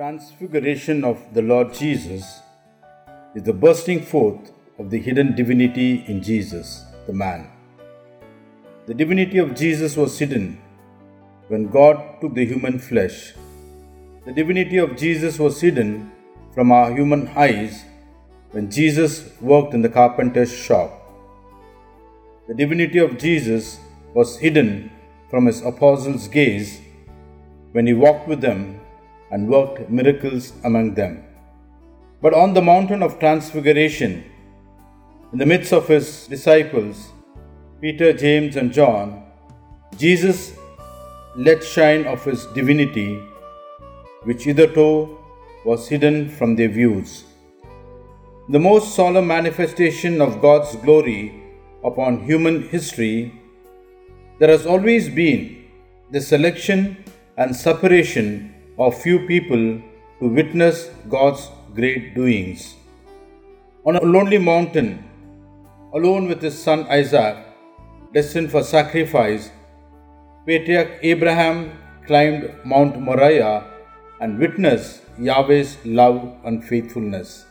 transfiguration of the Lord Jesus is the bursting forth of the hidden divinity in Jesus, the man. The divinity of Jesus was hidden when God took the human flesh. The divinity of Jesus was hidden from our human eyes when Jesus worked in the carpenter's shop. The divinity of Jesus was hidden from his apostles' gaze when he walked with them and worked miracles among them. But on the mountain of transfiguration, in the midst of his disciples, Peter, James, and John, Jesus let shine of his divinity, which hitherto was hidden from their views. The most solemn manifestation of God's glory upon human history, there has always been the selection and separation of few people to witness God's great doings. On a lonely mountain, alone with his son Isaac, destined for sacrifice, Patriarch Abraham climbed Mount Moriah and witnessed Yahweh's love and faithfulness.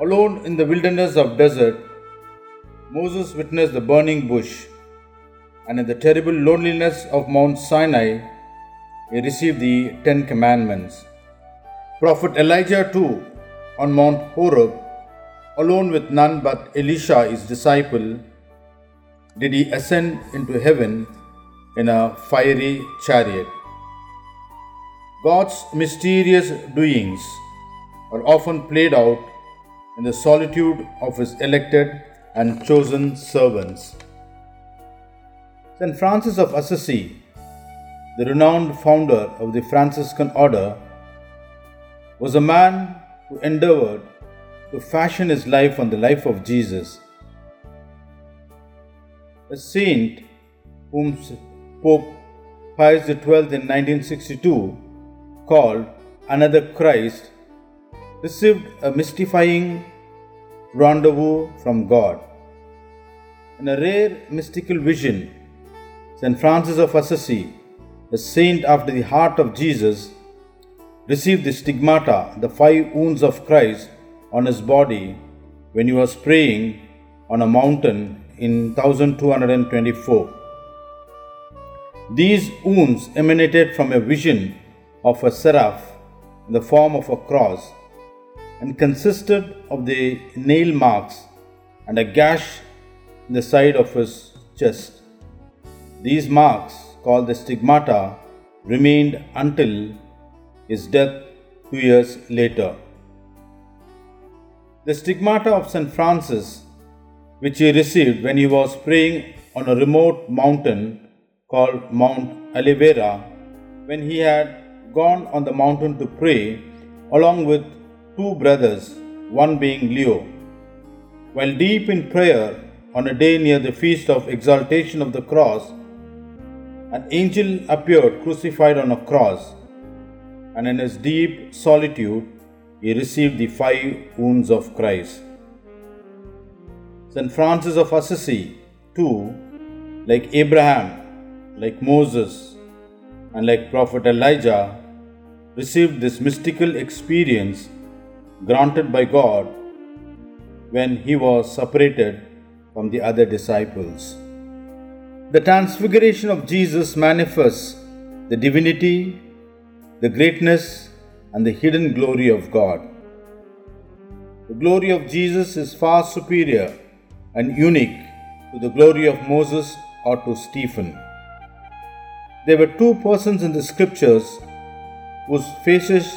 Alone in the wilderness of desert, Moses witnessed the burning bush, and in the terrible loneliness of Mount Sinai, received the Ten Commandments. Prophet Elijah, too, on Mount Horeb, alone with none but Elisha, his disciple, did he ascend into heaven in a fiery chariot. God's mysterious doings are often played out in the solitude of his elected and chosen servants. St. Francis of Assisi the renowned founder of the Franciscan order, was a man who endeavored to fashion his life on the life of Jesus. A saint whom Pope Pius XII in 1962 called another Christ received a mystifying rendezvous from God. In a rare mystical vision, St. Francis of Assisi a saint after the heart of Jesus, received the stigmata, the five wounds of Christ on his body when he was praying on a mountain in 1224. These wounds emanated from a vision of a seraph in the form of a cross and consisted of the nail marks and a gash in the side of his chest. These marks called the stigmata remained until his death two years later. The stigmata of St. Francis, which he received when he was praying on a remote mountain called Mount Alverna, when he had gone on the mountain to pray along with two brothers, one being Leo. While deep in prayer on a day near the feast of exaltation of the cross, an angel appeared crucified on a cross, and in his deep solitude, he received the five wounds of Christ. St. Francis of Assisi, too, like Abraham, like Moses, and like Prophet Elijah, received this mystical experience granted by God when he was separated from the other disciples. The transfiguration of Jesus manifests the divinity, the greatness, and the hidden glory of God. The glory of Jesus is far superior and unique to the glory of Moses or to Stephen. There were two persons in the scriptures whose faces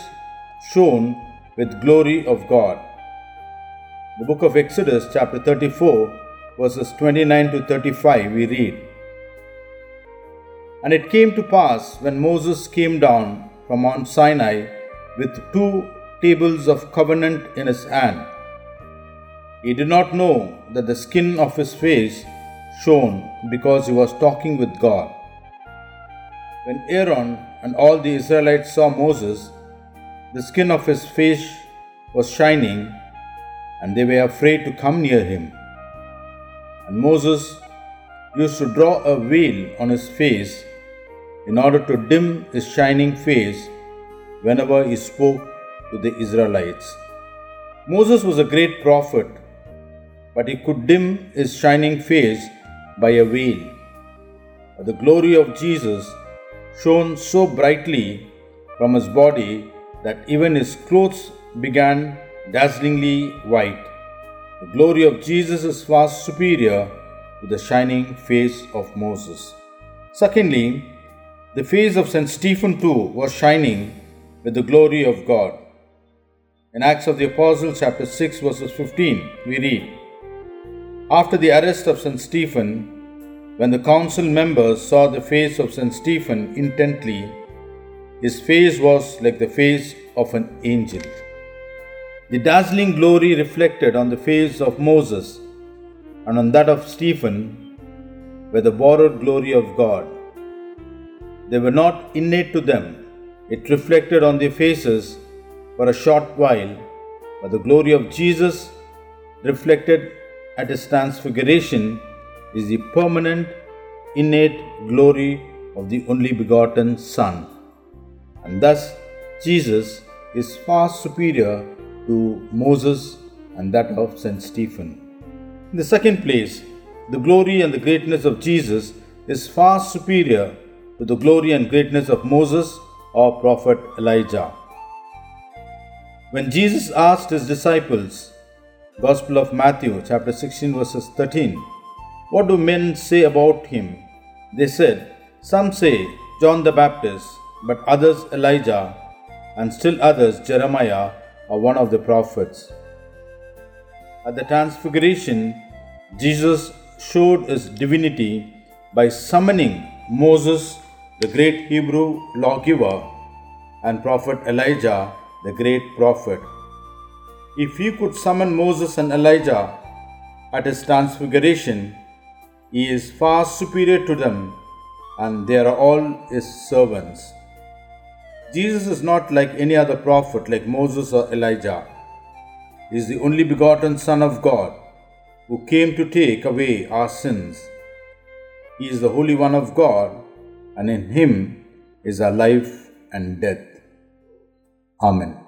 shone with glory of God. The book of Exodus, chapter 34, verses 29 to 35, we read and it came to pass when Moses came down from Mount Sinai with two tables of covenant in his hand, he did not know that the skin of his face shone because he was talking with God. When Aaron and all the Israelites saw Moses, the skin of his face was shining, and they were afraid to come near him. And Moses used to draw a veil on his face in order to dim his shining face whenever he spoke to the Israelites. Moses was a great prophet, but he could dim his shining face by a veil. The glory of Jesus shone so brightly from his body that even his clothes began dazzlingly white. The glory of Jesus is far superior to the shining face of Moses. Secondly, the face of St. Stephen too was shining with the glory of God. In Acts of the Apostles, chapter 6, verses 15, we read After the arrest of St. Stephen, when the council members saw the face of St. Stephen intently, his face was like the face of an angel. The dazzling glory reflected on the face of Moses and on that of Stephen were the borrowed glory of God. They were not innate to them, it reflected on their faces for a short while, but the glory of Jesus reflected at his transfiguration is the permanent, innate glory of the only begotten Son. And thus, Jesus is far superior to Moses and that of St. Stephen. In the second place, the glory and the greatness of Jesus is far superior to the glory and greatness of Moses or prophet Elijah. When Jesus asked his disciples, Gospel of Matthew, chapter 16, verses 13, What do men say about him? They said, Some say John the Baptist, but others Elijah, and still others Jeremiah or one of the prophets. At the Transfiguration, Jesus showed his divinity by summoning Moses, the great Hebrew lawgiver, and prophet Elijah, the great prophet. If he could summon Moses and Elijah at his transfiguration, he is far superior to them, and they are all his servants. Jesus is not like any other prophet, like Moses or Elijah. Is the only begotten Son of God who came to take away our sins. He is the Holy One of God, and in Him is our life and death. Amen.